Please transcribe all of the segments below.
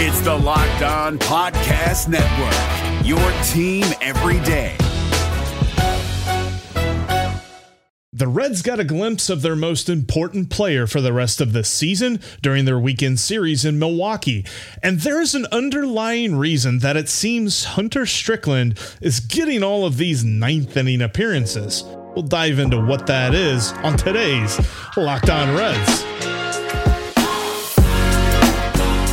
It's the Locked On Podcast Network, your team every day. The Reds got a glimpse of their most important player for the rest of the season during their weekend series in Milwaukee. And there's an underlying reason that it seems Hunter Strickland is getting all of these ninth inning appearances. We'll dive into what that is on today's Locked On Reds.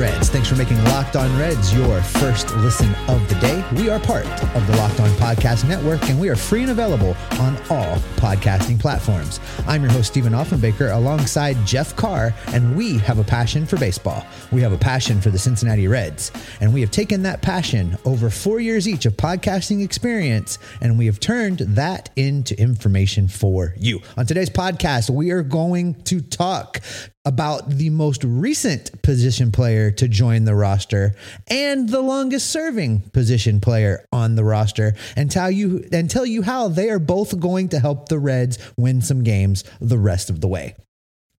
Reds. Thanks for making Locked On Reds your first listen of the day. We are part of the Locked On Podcast Network, and we are free and available on all podcasting platforms. I'm your host, Stephen Offenbaker, alongside Jeff Carr, and we have a passion for baseball. We have a passion for the Cincinnati Reds, and we have taken that passion over four years each of podcasting experience, and we have turned that into information for you. On today's podcast, we are going to talk about the most recent position player to join the roster and the longest serving position player on the roster and tell you and tell you how they are both going to help the Reds win some games the rest of the way.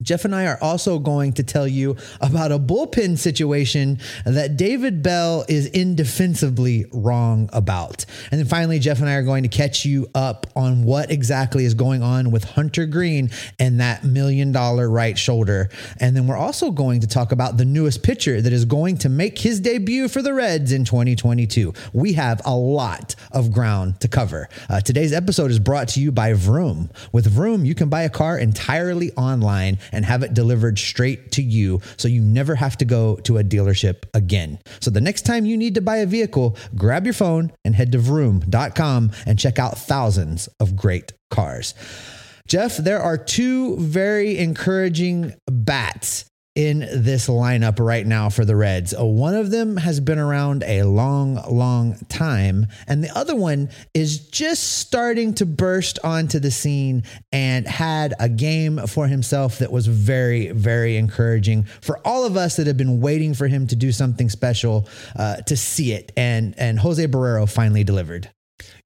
Jeff and I are also going to tell you about a bullpen situation that David Bell is indefensibly wrong about. And then finally, Jeff and I are going to catch you up on what exactly is going on with Hunter Greene and that million dollar right shoulder. And then we're also going to talk about the newest pitcher that is going to make his debut for the Reds in 2022. We have a lot of ground to cover. Uh, today's episode is brought to you by Vroom. With Vroom, you can buy a car entirely online and have it delivered straight to you so you never have to go to a dealership again. So the next time you need to buy a vehicle, grab your phone and head to vroom.com and check out thousands of great cars. Jeff, there are two very encouraging bats in this lineup right now for the Reds. Uh, one of them has been around a long, long time, and the other one is just starting to burst onto the scene and had a game for himself that was very, very encouraging for all of us that have been waiting for him to do something special uh, to see it. And and Jose Barrero finally delivered.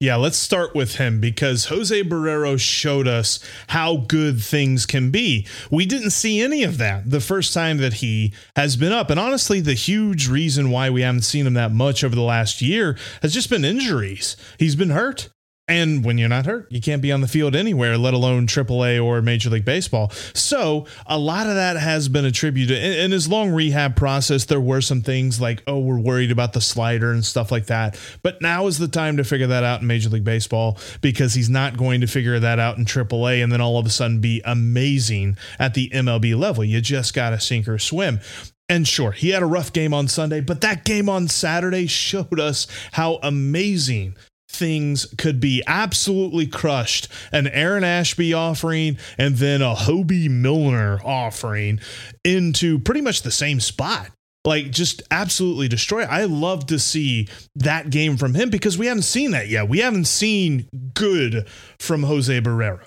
Yeah, let's start with him because Jose Barrero showed us how good things can be. We didn't see any of that the first time that he has been up. And honestly, the huge reason why we haven't seen him that much over the last year has just been injuries. He's been hurt. And when you're not hurt, you can't be on the field anywhere, let alone AAA or Major League Baseball. So a lot of that has been attributed. In, his long rehab process, there were some things like, oh, we're worried about the slider and stuff like that. But now is the time to figure that out in Major League Baseball because he's not going to figure that out in AAA and then all of a sudden be amazing at the MLB level. You just got to sink or swim. And sure, he had a rough game on Sunday, but that game on Saturday showed us how amazing things could be absolutely crushed an Aaron Ashby offering and then a Hoby Milner offering into pretty much the same spot. Like just absolutely destroy. I love to see that game from him because we haven't seen that yet. We haven't seen good from Jose Barrero.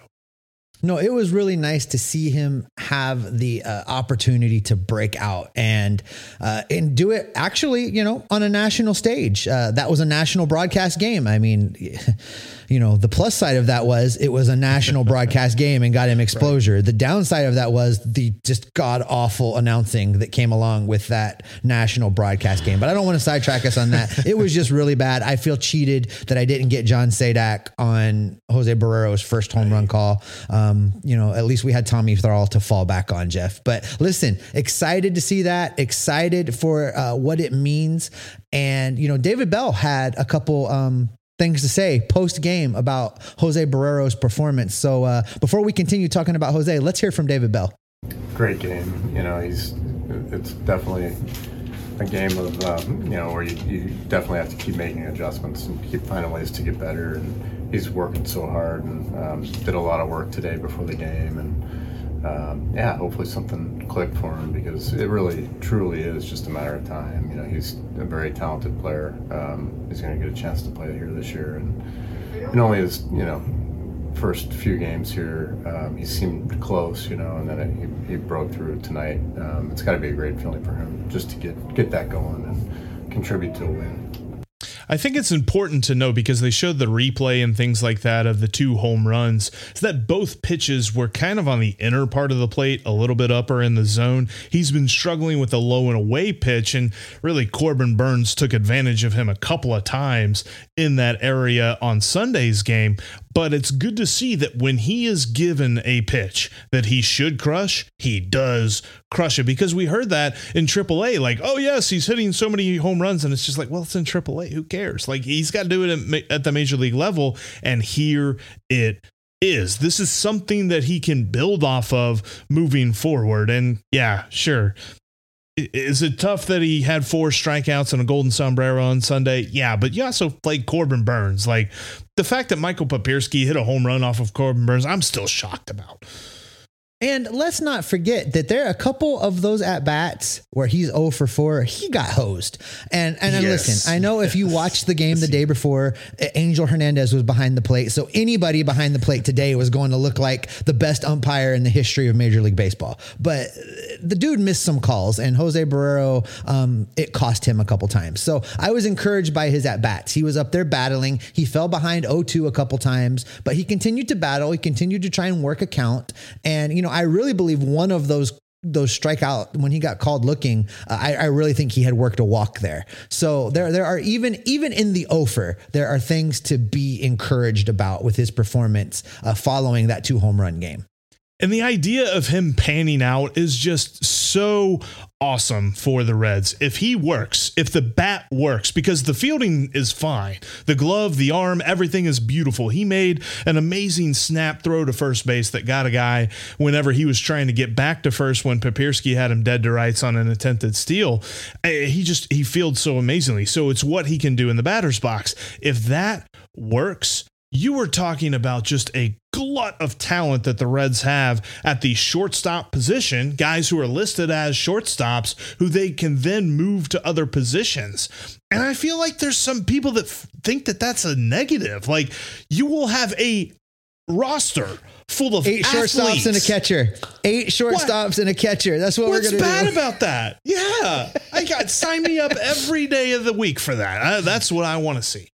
No, it was really nice to see him have the uh, opportunity to break out and uh, and do it actually, you know, on a national stage. Uh, that was a national broadcast game. I mean, you know, the plus side of that was it was a national broadcast game and got him exposure. Right. The downside of that was the just god awful announcing that came along with that national broadcast game. But I don't want to sidetrack us on that. it was just really bad. I feel cheated that I didn't get John Sadak on Jose Barrero's first home run call. Um, you know, at least we had Tommy Thrall to fall back on, Jeff. But listen, excited to see that, excited for uh, what it means. And, you know, David Bell had a couple um, things to say post game about Jose Barrero's performance. So uh, before we continue talking about Jose, let's hear from David Bell. Great game. You know, he's, it's definitely a game of um, you know where you, you definitely have to keep making adjustments and keep finding ways to get better and he's working so hard and um, did a lot of work today before the game and um, yeah hopefully something clicked for him because it really truly is just a matter of time. You know he's a very talented player. Um, he's going to get a chance to play here this year and, and only his you know first few games here um, he seemed close you know and then it, he, he broke through tonight. Um, it's got to be a great feeling for him just to get get that going and contribute to a win. I think it's important to know because they showed the replay and things like that of the two home runs, is that both pitches were kind of on the inner part of the plate, a little bit upper in the zone. He's been struggling with the low and away pitch, and really Corbin Burnes took advantage of him a couple of times in that area on Sunday's game. But it's good to see that when he is given a pitch that he should crush, he does crush it because we heard that in AAA. Like, oh, yes, he's hitting so many home runs. And it's just like, well, it's in AAA. Who cares? Like, he's got to do it at the major league level. And here it is. This is something that he can build off of moving forward. And yeah, sure. Is it tough that he had four strikeouts and a golden sombrero on Sunday? Yeah, but you also played Corbin Burnes. Like the fact that Michael Papierski hit a home run off of Corbin Burnes, I'm still shocked about. And let's not forget that there are a couple of those at bats where he's 0 for 4. He got hosed. And and, yes. listen, I know if you watched the game the day before, Angel Hernandez was behind the plate. So anybody behind the plate today was going to look like the best umpire in the history of Major League Baseball. But the dude missed some calls, and Jose Barrero, um, it cost him a couple times. So I was encouraged by his at bats. He was up there battling. He fell behind 0 2 a couple times, but he continued to battle. He continued to try and work a count. And, you know, know, I really believe one of those those strikeout when he got called looking, uh, I, I, really think he had worked a walk there. So there there are even even in the offer, there are things to be encouraged about with his performance uh, following that two home run game. And the idea of him panning out is just so awesome for the Reds. If he works, if the bat works, because the fielding is fine, the glove, the arm, everything is beautiful. He made an amazing snap throw to first base that got a guy whenever he was trying to get back to first when Papierski had him dead to rights on an attempted steal. Eh, he just, he fields so amazingly. So it's what he can do in the batter's box. If that works, you were talking about just a glut of talent that the Reds have at the shortstop position, guys who are listed as shortstops who they can then move to other positions. And I feel like there's some people that f- think that that's a negative. Like you will have a roster full of eight athletes. shortstops and a catcher. Eight shortstops what? and a catcher. That's what What's we're gonna do. What's bad about that? Yeah, I got sign me up every day of the week for that. I, that's what I want to see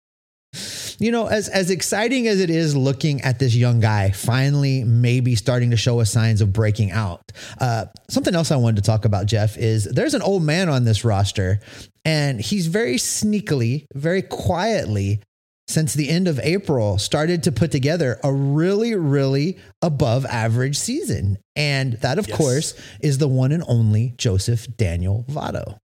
you know, as as exciting as it is looking at this young guy finally maybe starting to show us signs of breaking out. Uh, something else I wanted to talk about, Jeff, is there's an old man on this roster, and he's very sneakily, very quietly since the end of April started to put together a really, really above average season. And that, of yes. course, is the one and only Joseph Daniel Votto.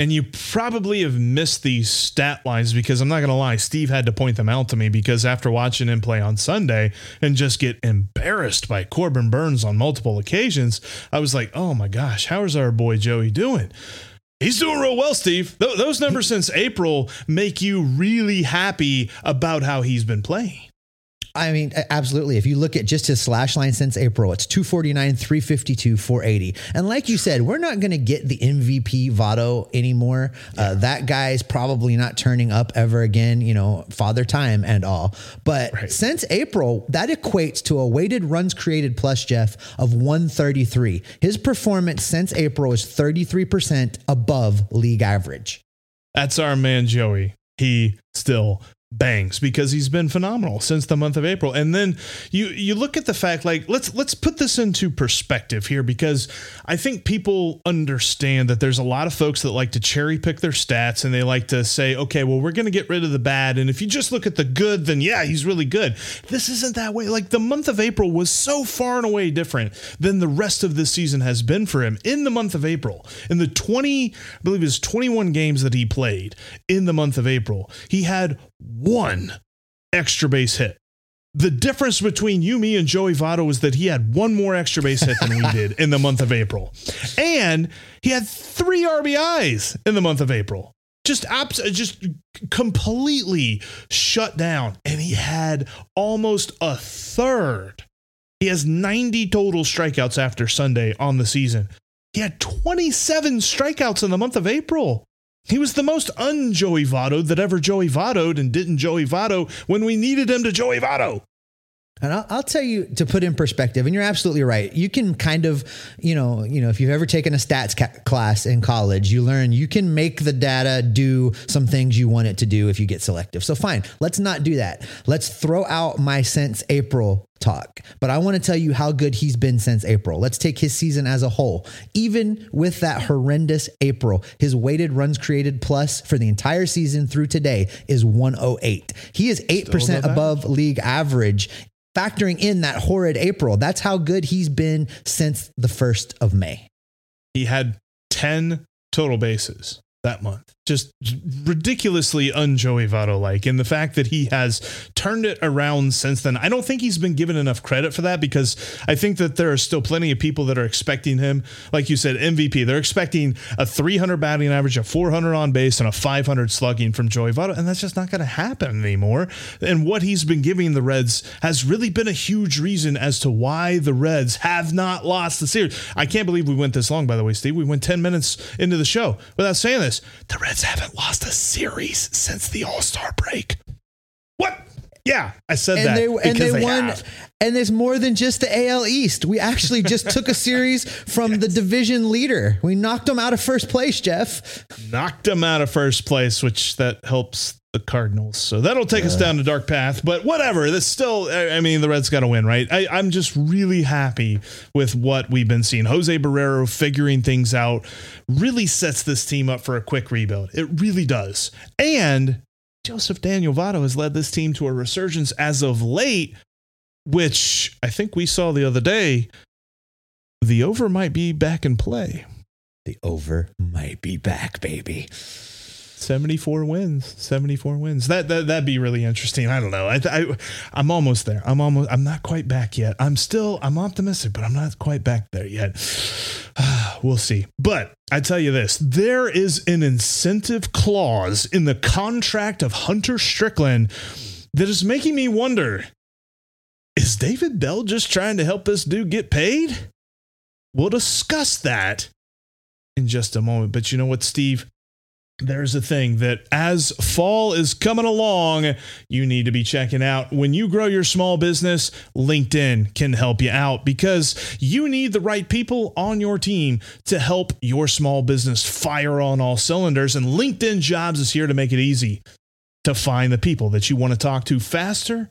And you probably have missed these stat lines because I'm not going to lie, Steve had to point them out to me because after watching him play on Sunday and just get embarrassed by Corbin Burnes on multiple occasions, I was like, oh my gosh, how is our boy Joey doing? He's doing real well, Steve. Th- those numbers since April make you really happy about how he's been playing. I mean, absolutely. If you look at just his slash line since April, it's 249, 352, 480. And like you said, we're not going to get the MVP Votto anymore. Uh, yeah. Uh, that guy's probably not turning up ever again, you know, father time and all. But right. since April, that equates to a weighted runs created plus, Jeff, of 133. His performance since April is 33% above league average. That's our man, Joey. He still bangs because he's been phenomenal since the month of April. And then you you look at the fact like let's let's put this into perspective here because I think people understand that there's a lot of folks that like to cherry pick their stats and they like to say, okay, well we're going to get rid of the bad and if you just look at the good then yeah, he's really good. This isn't that way. Like the month of April was so far and away different than the rest of this season has been for him in the month of April. In the 20 I believe it was 21 games that he played in the month of April, he had one extra base hit. The difference between you, me, and Joey Votto is that he had one more extra base hit than we did in the month of April. And he had three RBIs in the month of April. Just abs- just completely shut down. And he had almost a third. He has 90 total strikeouts after Sunday on the season. He had 27 strikeouts in the month of April. He was the most un-Joey Votto that ever Joey Vottoed and didn't Joey Votto when we needed him to Joey Votto. And I'll, I'll, tell you to put in perspective, and you're absolutely right. You can kind of, you know, you know, if you've ever taken a stats ca- class in college, you learn you can make the data do some things you want it to do if you get selective. So fine, let's not do that. Let's throw out my since April talk. But I want to tell you how good he's been since April. Let's take his season as a whole. Even with that horrendous April, his weighted runs created plus for the entire season through today is 108. He is 8% above league average factoring in that horrid April. That's how good he's been since the 1st of May. He had 10 total bases that month. Just ridiculously unJoey Votto like. And the fact that he has turned it around since then, I don't think he's been given enough credit for that because I think that there are still plenty of people that are expecting him, like you said, MVP. They're expecting a 300 batting average, a 400 on base, and a 500 slugging from Joey Votto. And that's just not going to happen anymore. And what he's been giving the Reds has really been a huge reason as to why the Reds have not lost the series. I can't believe we went this long, by the way, Steve. We went 10 minutes into the show without saying this. The Reds Reds haven't lost a series since the All Star break. What? Yeah, I said and that. They, and they, they won. Have. And there's more than just the AL East. We actually just took a series from yes. the division leader. We knocked them out of first place, Jeff. Knocked them out of first place, which that helps the Cardinals. So that'll take us down the dark path. But whatever. That's still. I mean, the Reds got to win, right? I, I'm just really happy with what we've been seeing. Jose Barrero figuring things out really sets this team up for a quick rebuild. It really does. And Joseph Daniel Votto has led this team to a resurgence as of late, which I think we saw the other day. The over might be back in play. The over might be back, baby. 74 wins. 74 wins. That, that that'd be really interesting. I don't know. I, I i'm almost there. I'm almost i'm not quite back yet. I'm still i'm optimistic but i'm not quite back there yet. We'll see. But i tell you this there is an incentive clause in the contract of hunter strickland that is making me wonder is david bell just trying to help this dude get paid? We'll discuss that in just a moment. But you know what steve there's a thing that as fall is coming along, you need to be checking out. When you grow your small business, LinkedIn can help you out because you need the right people on your team to help your small business fire on all cylinders. And LinkedIn Jobs is here to make it easy to find the people that you want to talk to faster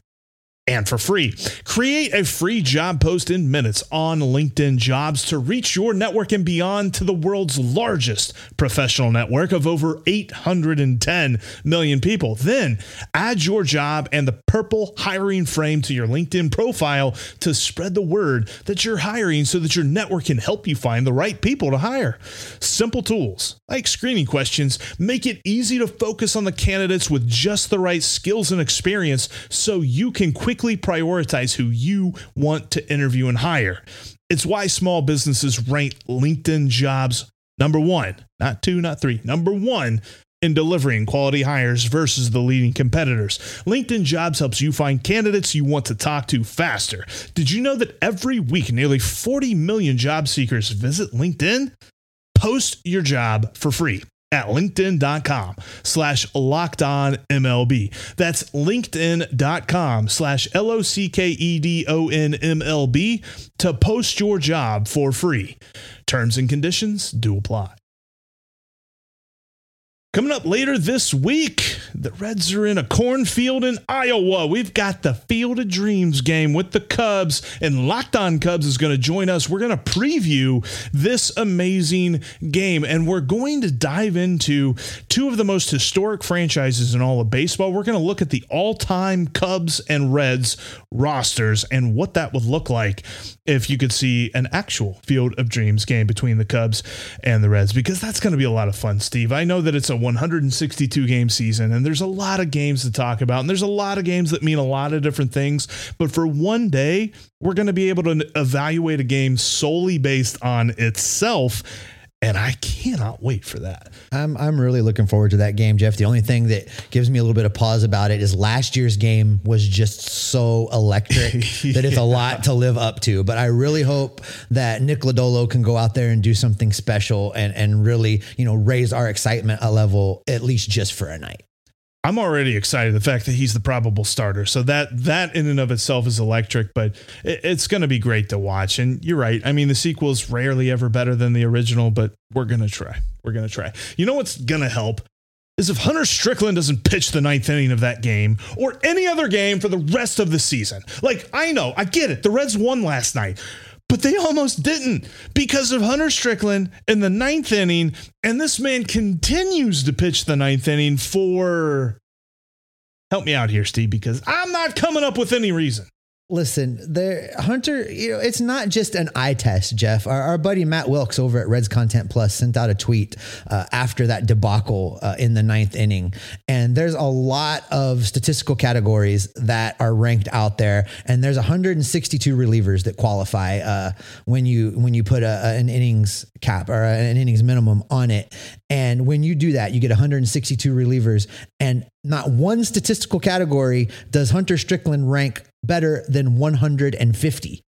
and for free. Create a free job post in minutes on LinkedIn Jobs to reach your network and beyond to the world's largest professional network of over 810 million people. Then add your job and the purple hiring frame to your LinkedIn profile to spread the word that you're hiring so that your network can help you find the right people to hire. Simple tools like screening questions make it easy to focus on the candidates with just the right skills and experience so you can quickly quickly prioritize who you want to interview and hire. It's why small businesses rank LinkedIn jobs number one, not two, not three, number one in delivering quality hires versus the leading competitors. LinkedIn Jobs helps you find candidates you want to talk to faster. Did you know that every week nearly 40 million job seekers visit LinkedIn? Post your job for free at linkedin.com slash locked on MLB. That's linkedin.com slash L O C K E D O N M L B to post your job for free. Terms and conditions do apply. Coming up later this week, the Reds are in a cornfield in Iowa. We've got the Field of Dreams game with the Cubs, and Locked On Cubs is going to join us. We're going to preview this amazing game, and we're going to dive into two of the most historic franchises in all of baseball. We're going to look at the all time Cubs and Reds rosters and what that would look like if you could see an actual Field of Dreams game between the Cubs and the Reds, because that's going to be a lot of fun, Steve. I know that it's a 162 game season, and there's a lot of games to talk about, and there's a lot of games that mean a lot of different things. But for one day, we're going to be able to evaluate a game solely based on itself and I cannot wait for that. I'm I'm really looking forward to that game, Jeff. The only thing that gives me a little bit of pause about it is last year's game was just so electric yeah. that it's a lot to live up to. But I really hope that Nick Lodolo can go out there and do something special and and really you know raise our excitement a level at least just for a night. I'm already excited the fact that he's the probable starter. So that that in and of itself is electric, but it, it's going to be great to watch. And you're right. I mean, the sequel's rarely ever better than the original, but we're going to try. We're going to try. You know what's going to help is if Hunter Strickland doesn't pitch the ninth inning of that game or any other game for the rest of the season. Like, I know, I get it. The Reds won last night, but they almost didn't because of Hunter Strickland in the ninth inning. And this man continues to pitch the ninth inning for. Help me out here, Steve, because I'm not coming up with any reason. Listen, there, Hunter, you know, it's not just an eye test, Jeff. Our, our buddy Matt Wilkes over at Reds Content Plus sent out a tweet uh, after that debacle uh, in the ninth inning. And there's a lot of statistical categories that are ranked out there. And there's 162 relievers that qualify uh, when you when you put a, an innings cap or an innings minimum on it. And when you do that, you get 162 relievers. And not one statistical category does Hunter Strickland rank better than 150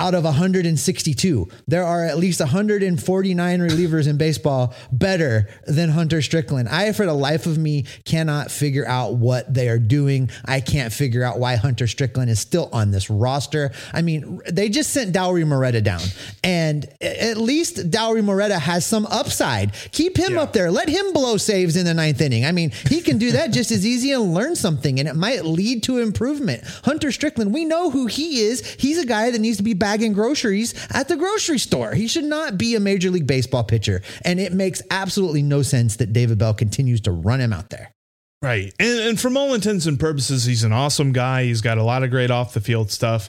out of 162. There are at least 149 relievers in baseball better than Hunter Strickland. I, for the life of me, cannot figure out what they are doing. I can't figure out why Hunter Strickland is still on this roster. I mean, they just sent Dauri Moreta down, and at least Dauri Moreta has some upside. Keep him Yeah. up there. Let him blow saves in the ninth inning. I mean, he can do that just as easy and learn something, and it might lead to improvement. Hunter Strickland, we know who he is. He's a guy that needs to be bagging groceries at the grocery store. He should not be a Major League Baseball pitcher, and it makes absolutely no sense that David Bell continues to run him out there. Right. And, and from all intents and purposes, he's an awesome guy. He's got a lot of great off the field stuff.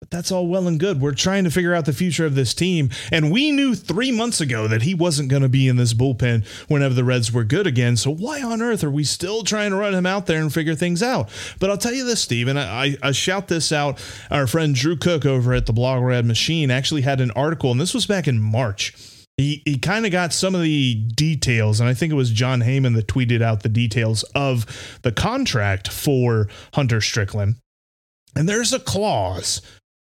But that's all well and good. We're trying to figure out the future of this team. And we knew three months ago that he wasn't going to be in this bullpen whenever the Reds were good again. So why on earth are we still trying to run him out there and figure things out? But I'll tell you this, Steve, and I, I, shout this out. Our friend Drew Cook over at the Blog Red Machine actually had an article, and this was back in March he, he kind of got some of the details, and I think it was Jon Heyman that tweeted out the details of the contract for Hunter Strickland. And there's a clause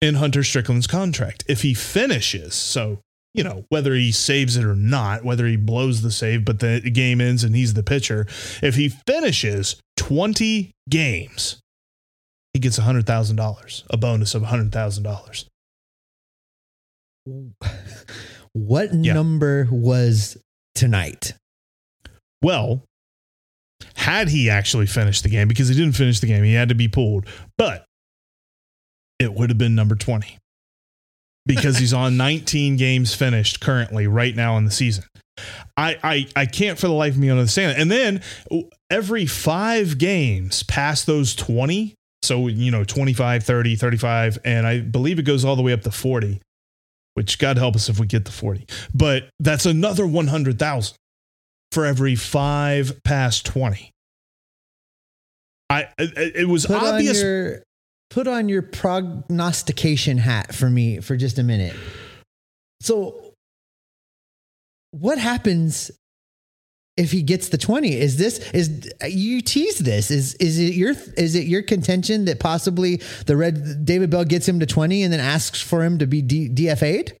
in Hunter Strickland's contract. If he finishes, so, you know, whether he saves it or not, whether he blows the save, but the game ends and he's the pitcher, if he finishes 20 games, he gets $100,000, a bonus of $100,000. What Yeah. number was tonight? Well, had he actually finished the game, because he didn't finish the game, he had to be pulled, but it would have been number 20 because he's on 19 games finished currently right now in the season. I, I, I can't for the life of me understand it. And then every five games past those 20, so, you know, 25, 30, 35, and I believe it goes all the way up to 40, which God help us if we get to 40. But that's another 100,000 for every five past 20. I it, it was Put obvious. on your put on your prognostication hat for me for just a minute. So what happens if he gets the 20 is this is you tease this is is it your is it your contention that possibly the red david bell gets him to 20 and then asks for him to be D, dfa'd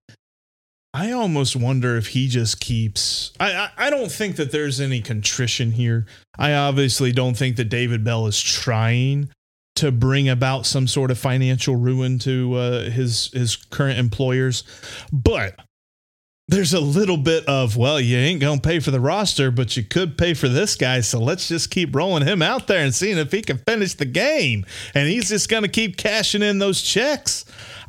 I almost wonder if he just keeps. I, I I don't think that there's any contrition here. I obviously don't think that David Bell is trying to bring about some sort of financial ruin to uh, his his current employers, but there's a little bit of well, you ain't gonna pay for the roster, but you could pay for this guy. So let's just keep rolling him out there and seeing if he can finish the game, and he's just gonna keep cashing in those checks.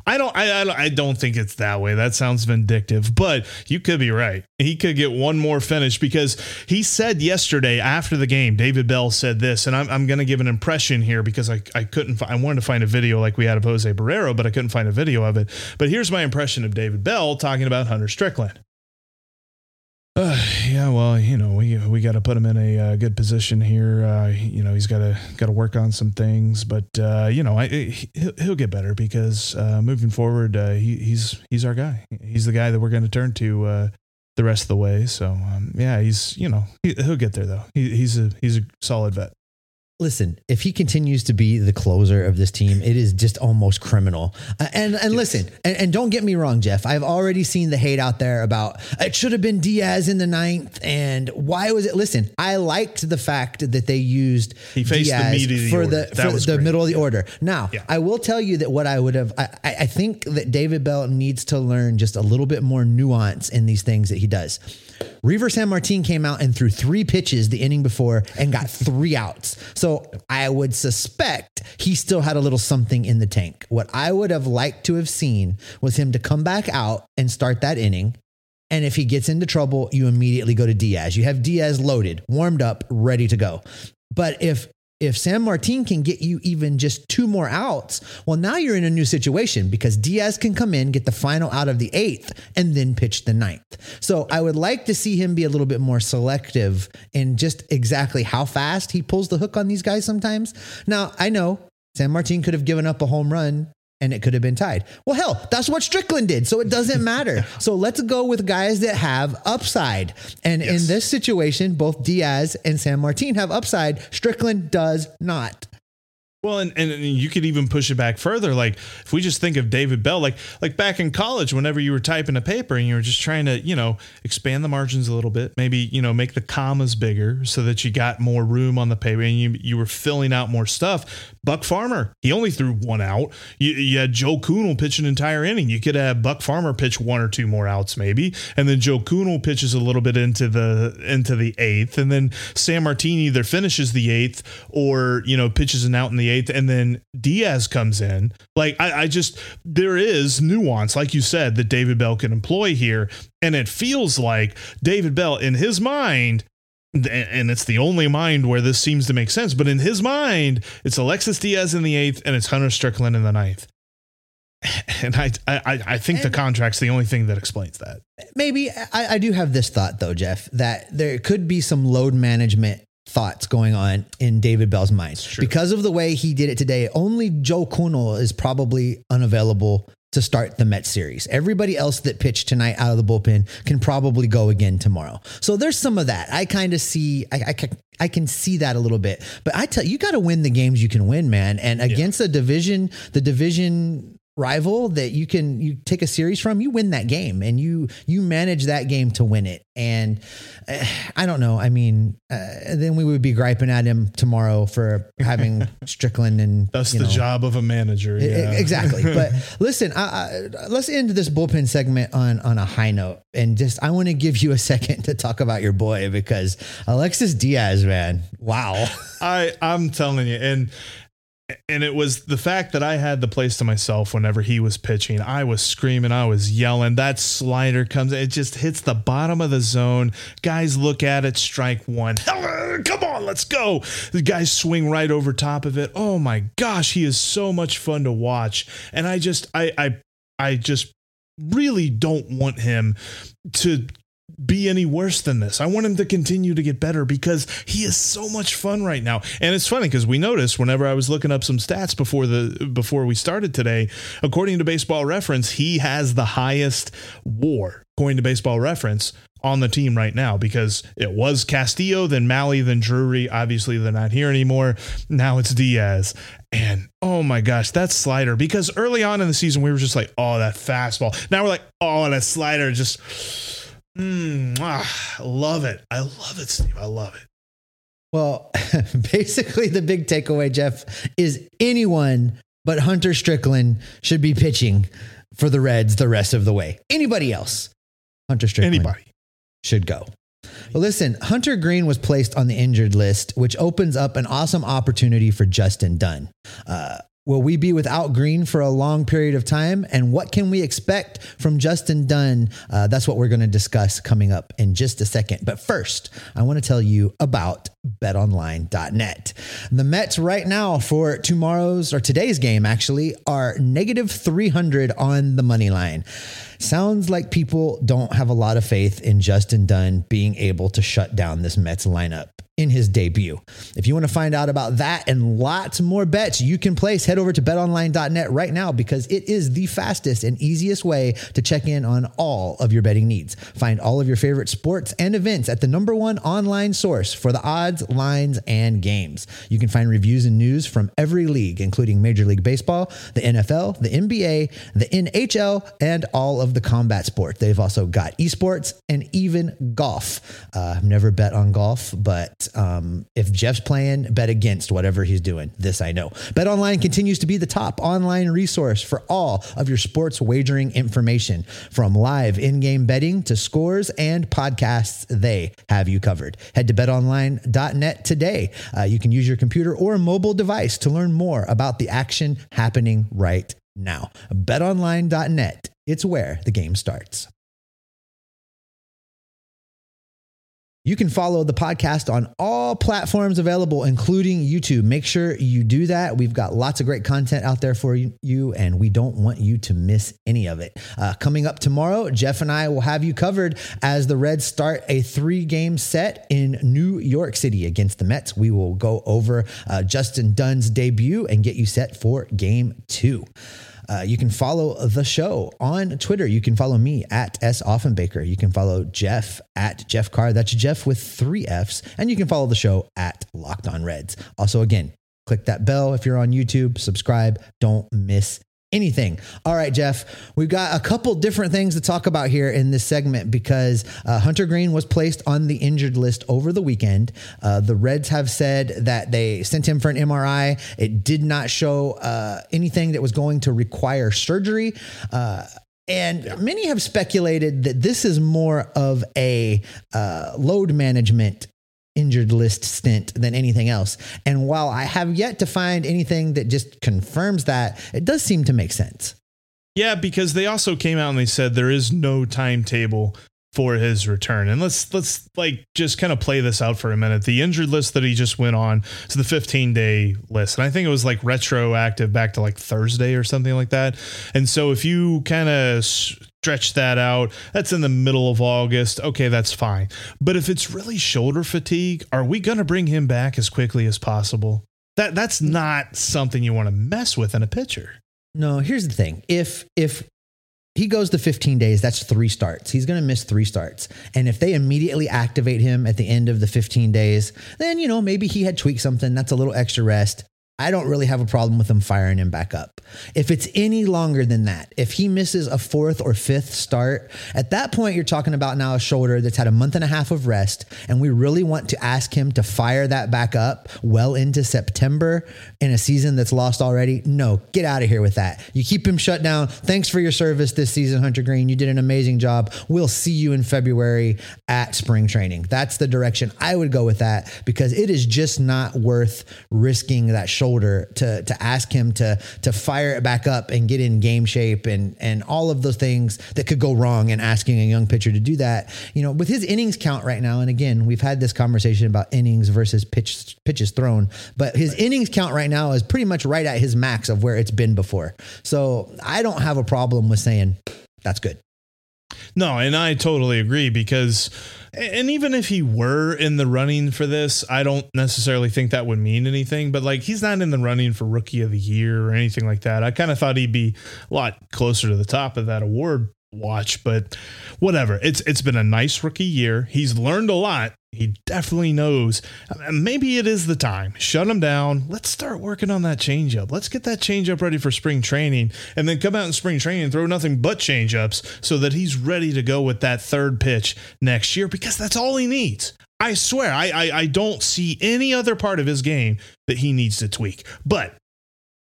I don't. I, I. I don't think it's that way. That sounds vindictive, but you could be right. He could get one more finish because he said yesterday after the game. David Bell said this, and I'm, I'm going to give an impression here because I, I couldn't. I wanted to find a video like we had of Jose Barrero, but I couldn't find a video of it. But here's my impression of David Bell talking about Hunter Strickland. Uh, yeah, well, you know, we we got to put him in a uh, good position here. Uh, you know, he's got to got to work on some things, but uh, you know, I, he, he'll get better because uh, moving forward, he, he's he's our guy. He's the guy that we're going to turn to the rest of the way. So, um, yeah, he's you know he, he'll get there though. He, he's a he's a solid vet. Listen, if he continues to be the closer of this team, it is just almost criminal. Uh, and and listen, and, and don't get me wrong, Jeff. I've already seen the hate out there about it should have been Diaz in the ninth, and why was it? Listen, I liked the fact that they used He faced the Diaz of the for order. the for the great. middle of the order. Now, Yeah. I will tell you that what I would have, I I think that David Bell needs to learn just a little bit more nuance in these things that he does. Reiver Sanmartin came out and threw three pitches the inning before and got three outs. So I would suspect he still had a little something in the tank. What I would have liked to have seen was him to come back out and start that inning. And if he gets into trouble, you immediately go to Diaz. You have Diaz loaded, warmed up, ready to go. But if if Sanmartin can get you even just two more outs, well, now you're in a new situation because Diaz can come in, get the final out of the eighth, and then pitch the ninth. So I would like to see him be a little bit more selective in just exactly how fast he pulls the hook on these guys sometimes. Now, I know Sanmartin could have given up a home run and it could have been tied. Well, hell, that's what Strickland did. So it doesn't matter. so let's go with guys that have upside. And in this situation, both Diaz and Sanmartin have upside. Strickland does not. Well, and, and and you could even push it back further. Like if we just think of David Bell, like like back in college, whenever you were typing a paper and you were just trying to, you know, expand the margins a little bit, maybe you know make the commas bigger so that you got more room on the paper and you you were filling out more stuff. Buck Farmer, he only threw one out. You, you had Joe Kuhnel pitch an entire inning. You could have Buck Farmer pitch one or two more outs maybe, and then Joe Kuhnel pitches a little bit into the into the eighth, and then Sanmartin either finishes the eighth or you know pitches an out in the eighth, and then Diaz comes in. Like I, I just there is nuance, like you said, that David Bell can employ here, and it feels like David Bell in his mind. And- And it's the only mind where this seems to make sense. But in his mind, it's Alexis Diaz in the eighth and it's Hunter Strickland in the ninth. And I, I, I think the contract's the only thing that explains that. Maybe I, I do have this thought though, Jeff, that there could be some load management thoughts going on in David Bell's mind because of the way he did it today. Only Joe Kuhnel is probably unavailable to start the Mets series. Everybody else that pitched tonight out of the bullpen can probably go again tomorrow. So there's some of that. I kind of see. I, I can. I can see that a little bit, but I tell you, you got to win the games you can win, man. And against a division, the division rival that you can you take a series from you win that game and you you manage that game to win it and uh, i don't know i mean uh, then we would be griping at him tomorrow for having strickland and That's the know, job of a manager. Yeah. Exactly. But listen, I, I, let's end this bullpen segment on on a high note, and just I want to give you a second to talk about your boy because Alexis Diaz, man, wow. I I'm telling you, and and it was the fact that I had the place to myself whenever he was pitching. I was screaming, I was yelling. That slider comes, it just hits the bottom of the zone. Guys look at it, strike one. Come on, let's go. The guys swing right over top of it. Oh my gosh, he is so much fun to watch. And I just I I I just really don't want him to be any worse than this. I want him to continue to get better because he is so much fun right now. And it's funny because we noticed whenever I was looking up some stats before the before we started today, according to Baseball Reference, he has the highest WAR according to Baseball Reference on the team right now because it was Castillo, then Mahle, then Drury. Obviously, they're not here anymore. Now it's Diaz. And oh my gosh, that slider. Because early on in the season, we were just like, oh, that fastball. Now we're like, oh, that slider just Mm, ah, I love it. I love it, Steve. I love it. Well, basically, the big takeaway, Jeff, is anyone but Hunter Strickland should be pitching for the Reds the rest of the way. Anybody else, Hunter Strickland Anybody. should go. Well, listen, Hunter Greene was placed on the injured list, which opens up an awesome opportunity for Justin Dunn. Uh, will we be without Greene for a long period of time? And what can we expect from Justin Dunn? Uh, that's what we're going to discuss coming up in just a second. But first, I want to tell you about betonline.net. The Mets right now for tomorrow's or today's game actually are negative 300 on the money line. Sounds like people don't have a lot of faith in Justin Dunn being able to shut down this Mets lineup. In his debut. If you want to find out about that and lots more bets you can place, head over to betonline.net right now because it is the fastest and easiest way to check in on all of your betting needs. Find all of your favorite sports and events at the number one online source for the odds, lines, and games. You can find reviews and news from every league, including Major League Baseball, the NFL, the NBA, the NHL, and all of the combat sports. They've also got esports and even golf. Uh, I've never bet on golf, but um, if Jeff's playing, bet against whatever he's doing. This I know. Bet Online continues to be the top online resource for all of your sports wagering information, from live in-game betting to scores and podcasts. They have you covered. Head to betonline.net today. Uh, you can use your computer or mobile device to learn more about the action happening right now. BetOnline.net. It's where the game starts. You can follow the podcast on all platforms available, including YouTube. Make sure you do that. We've got lots of great content out there for you, and we don't want you to miss any of it. Uh, coming up tomorrow, Jeff and I will have you covered as the Reds start a three game set in New York City against the Mets. We will go over uh, Justin Dunn's debut and get you set for game two. Uh, you can follow the show on Twitter. You can follow me at S. Offenbaker. You can follow Jeff at Jeff Carr. That's Jeff with three F's. And you can follow the show at Locked On Reds. Also, again, click that bell if you're on YouTube, subscribe. Don't miss anything. All right, Jeff, we've got a couple different things to talk about here in this segment because uh, Hunter Greene was placed on the injured list over the weekend. Uh, the Reds have said that they sent him for an MRI. It did not show uh, anything that was going to require surgery. Uh, and yeah. many have speculated that this is more of a uh, load management injured list stint than anything else. And while I have yet to find anything that just confirms that, it does seem to make sense. Yeah, because they also came out and they said there is no timetable for his return. And let's let's like just kind of play this out for a minute. The injured list that he just went on is the 15 day list. And I think it was like retroactive back to like Thursday or something like that. And so if you kind of stretch that out, that's in the middle of August. Okay, that's fine. But if it's really shoulder fatigue, are we going to bring him back as quickly as possible? That that's not something you want to mess with in a pitcher. No, here's the thing. If if he goes to 15 days, that's three starts. He's going to miss three starts. And if they immediately activate him at the end of the 15 days, then, you know, maybe he had tweaked something. That's a little extra rest. I don't really have a problem with them firing him back up. If it's any longer than that, if he misses a fourth or fifth start, at that point, you're talking about now a shoulder that's had a month and a half of rest. And we really want to ask him to fire that back up well into September in a season that's lost already. No, get out of here with that. You keep him shut down. Thanks for your service this season, Hunter Greene. You did an amazing job. We'll see you in February at spring training. That's the direction I would go with that because it is just not worth risking that shoulder shoulder to to ask him to to fire it back up and get in game shape and and all of those things that could go wrong and asking a young pitcher to do that. You know, with his innings count right now, and again, we've had this conversation about innings versus pitch pitches thrown, but his right. innings count right now is pretty much right at his max of where it's been before. So I don't have a problem with saying that's good. No, and I totally agree because, and even if he were in the running for this, I don't necessarily think that would mean anything. But like, he's not in the running for rookie of the year or anything like that. I kind of thought he'd be a lot closer to the top of that award watch, but whatever. It's it's been a nice rookie year. He's learned a lot. He definitely knows. Maybe it is the time. Shut him down. Let's start working on that changeup. Let's get that changeup ready for spring training, and then come out in spring training and throw nothing but changeups so that he's ready to go with that third pitch next year because that's all he needs. I swear, I, I, I don't see any other part of his game that he needs to tweak. But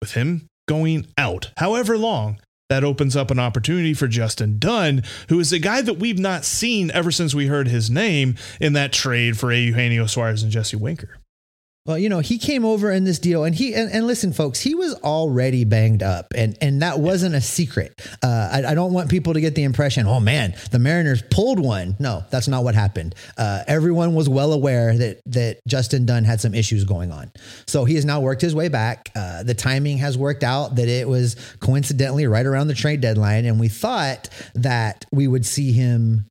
with him going out, however long, that opens up an opportunity for Justin Dunn, who is a guy that we've not seen ever since we heard his name in that trade for Eugenio Suarez and Jesse Winker. Well, you know, he came over in this deal, and he and, and listen, folks, he was already banged up, and and that wasn't a secret. Uh, I, I, don't want people to get the impression, oh man, the Mariners pulled one. No, that's not what happened. Uh, everyone was well aware that that Justin Dunn had some issues going on, so he has now worked his way back. Uh, the timing has worked out that it was coincidentally right around the trade deadline, and we thought that we would see him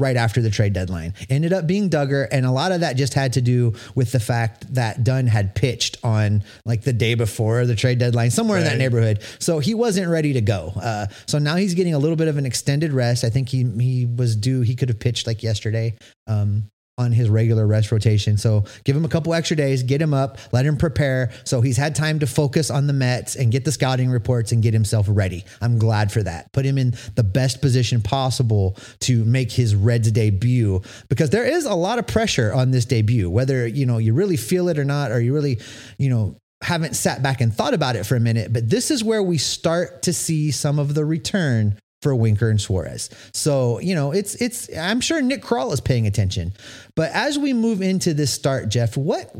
right after the trade deadline. Ended up being Dugger, and a lot of that just had to do with the fact that Dunn had pitched on like the day before the trade deadline, somewhere in that neighborhood. So he wasn't ready to go. Uh, so now he's getting a little bit of an extended rest. I think he he was due. He could have pitched like yesterday. Um, on his regular rest rotation. So give him a couple extra days, get him up, let him prepare. So he's had time to focus on the Mets and get the scouting reports and get himself ready. I'm glad for that. Put him in the best position possible to make his Reds debut because there is a lot of pressure on this debut, whether, you know, you really feel it or not, or you really, you know, haven't sat back and thought about it for a minute, but this is where we start to see some of the return for Winker and Suarez. So, you know, it's it's I'm sure Nick Krall is paying attention. But as we move into this start, Jeff, what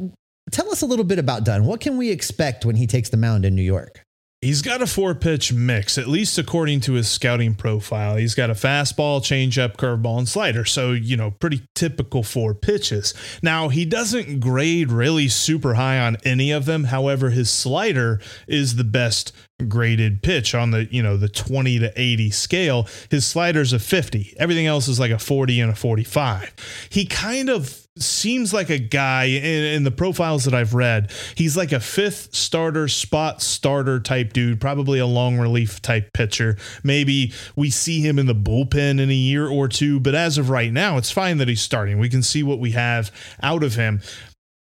tell us a little bit about Dunn. What can we expect when he takes the mound in New York? He's got a four pitch mix, at least according to his scouting profile. He's got a fastball, changeup, curveball, and slider. So, you know, pretty typical four pitches. Now, he doesn't grade really super high on any of them. However, his slider is the best graded pitch on the, you know, the 20 to 80 scale. His slider's a 50. Everything else is like a 40 and a 45. He kind of seems like a guy in, in, the profiles that I've read. He's like a fifth starter, spot starter type dude, probably a long relief type pitcher. Maybe we see him in the bullpen in a year or two, but as of right now, it's fine that he's starting. We can see what we have out of him.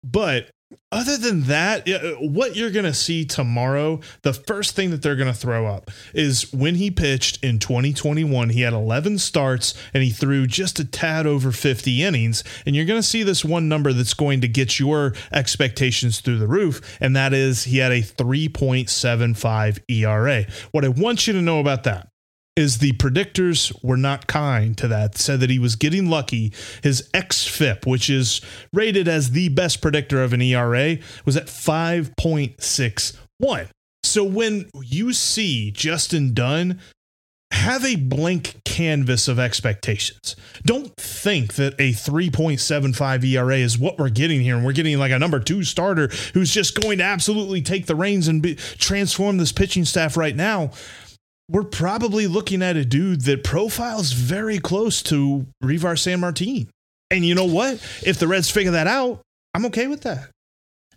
But other than that, uh, what you're going to see tomorrow, the first thing that they're going to throw up is when he pitched in 2021, he had 11 starts and he threw just a tad over 50 innings. And you're going to see this one number that's going to get your expectations through the roof. And that is he had a 3.75 ERA. What I want you to know about that is the predictors were not kind to that. Said that he was getting lucky. His xFIP, which is rated as the best predictor of an ERA, was at 5.61. So when you see Justin Dunn have a blank canvas of expectations. Don't think that a 3.75 ERA is what we're getting here and we're getting like a number 2 starter who's just going to absolutely take the reins and be, transform this pitching staff right now we're probably looking at a dude that profiles very close to Reiver Sanmartin. And you know what? If the Reds figure that out, I'm okay with that.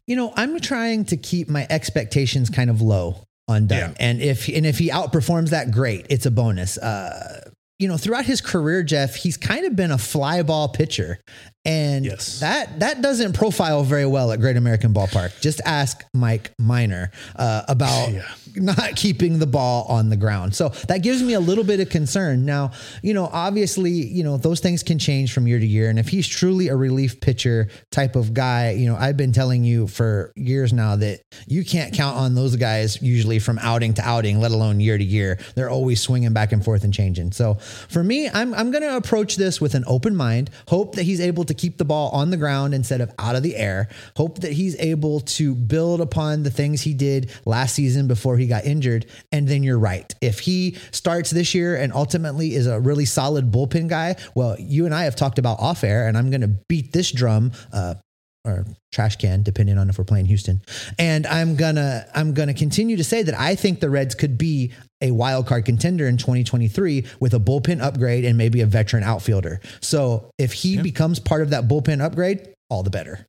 You know, I'm trying to keep my expectations kind of low on Dunn. Yeah. And if and if he outperforms that, great. It's a bonus. Uh, you know, throughout his career, Jeff, he's kind of been a fly ball pitcher. And Yes. that that doesn't profile very well at Great American Ballpark. Just ask Mike Minor uh, about Yeah. not keeping the ball on the ground. So that gives me a little bit of concern. Now, you know, obviously, you know, those things can change from year to year. And if he's truly a relief pitcher type of guy, you know, I've been telling you for years now that you can't count on those guys usually from outing to outing, let alone year to year. They're always swinging back and forth and changing. So for me, I'm, I'm going to approach this with an open mind, hope that he's able to keep the ball on the ground instead of out of the air, hope that he's able to build upon the things he did last season before he got injured. And then you're right. If he starts this year and ultimately is a really solid bullpen guy, well, you and I have talked about off air, and I'm going to beat this drum. Uh, or trash can, depending on if we're playing Houston. And I'm gonna I'm gonna continue to say that I think the Reds could be a wild card contender in 2023 with a bullpen upgrade and maybe a veteran outfielder. So if he becomes part of that bullpen upgrade, all the better.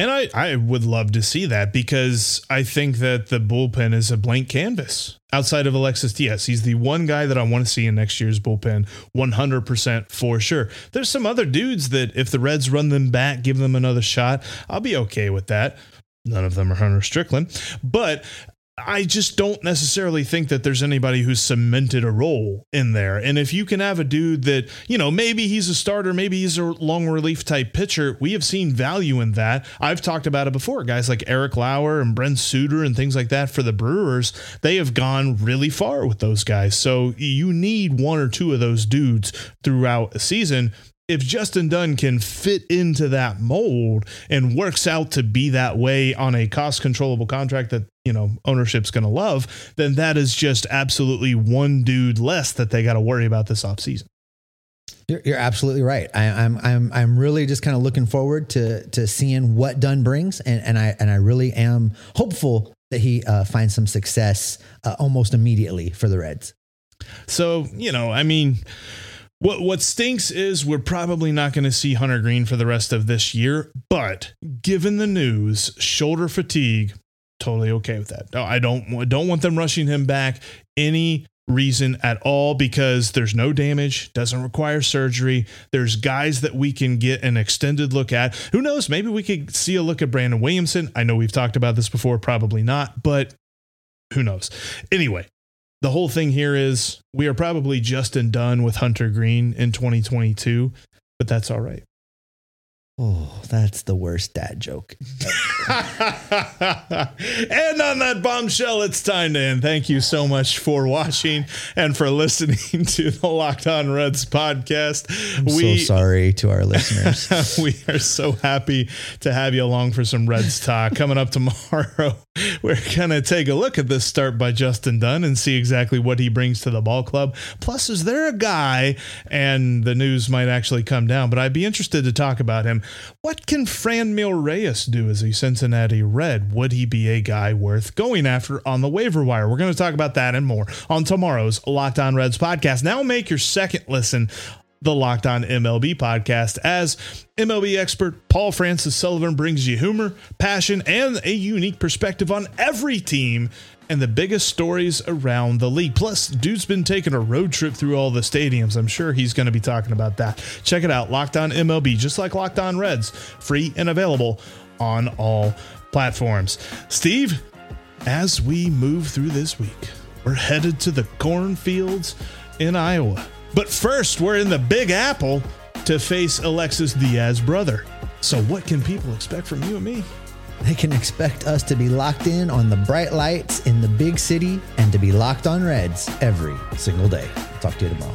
And I, I would love to see that because I think that the bullpen is a blank canvas outside of Alexis Diaz. He's the one guy that I want to see in next year's bullpen 100% for sure. There's some other dudes that if the Reds run them back, give them another shot, I'll be okay with that. None of them are Hunter Strickland, but I just don't necessarily think that there's anybody who's cemented a role in there. And if you can have a dude that, you know, maybe he's a starter, maybe he's a long relief type pitcher, we have seen value in that. I've talked about it before. Guys like Eric Lauer and Brent Suter and things like that for the Brewers, they have gone really far with those guys. So you need one or two of those dudes throughout a season if Justin Dunn can fit into that mold and works out to be that way on a cost controllable contract that you know ownership's going to love, then that is just absolutely one dude less that they got to worry about this offseason. You're, you're absolutely right. I, I'm I'm I'm really just kind of looking forward to to seeing what Dunn brings, and and I and I really am hopeful that he uh, finds some success uh, almost immediately for the Reds. So, you know, I mean, What what stinks is we're probably not going to see Hunter Greene for the rest of this year, but given the news, shoulder fatigue, totally okay with that. No, I don't don't want them rushing him back any reason at all because there's no damage, doesn't require surgery. There's guys that we can get an extended look at. Who knows? Maybe we could see a look at Brandon Williamson. I know we've talked about this before, probably not, but who knows? Anyway, the whole thing here is we are probably just and done with Hunter Greene in 2022, but that's all right. Oh, that's the worst dad joke. and on that bombshell, it's time to end. Thank you so much for watching and for listening to the Locked On Reds podcast. I'm we, so sorry to our listeners. we are so happy to have you along for some Reds talk. Coming up tomorrow, we're going to take a look at this start by Justin Dunn and see exactly what he brings to the ball club. Plus, is there a guy, and the news might actually come down, but I'd be interested to talk about him what can Franmil Reyes do as a Cincinnati Red? Would he be a guy worth going after on the waiver wire? We're going to talk about that and more on tomorrow's Locked On Reds podcast. Now make your second listen the Locked On MLB podcast as MLB expert Paul Francis Sullivan brings you humor, passion, and a unique perspective on every team and the biggest stories around the league. Plus, dude's been taking a road trip through all the stadiums. I'm sure he's going to be talking about that. Check it out, Locked On MLB, just like Locked On Reds, free and available on all platforms. Steve, as we move through this week, we're headed to the cornfields in Iowa. But first, we're in the Big Apple to face Alexis Diaz brother. So, what can people expect from you and me? They can expect us to be locked in on the bright lights in the big city and to be locked on Reds every single day. talk to you tomorrow.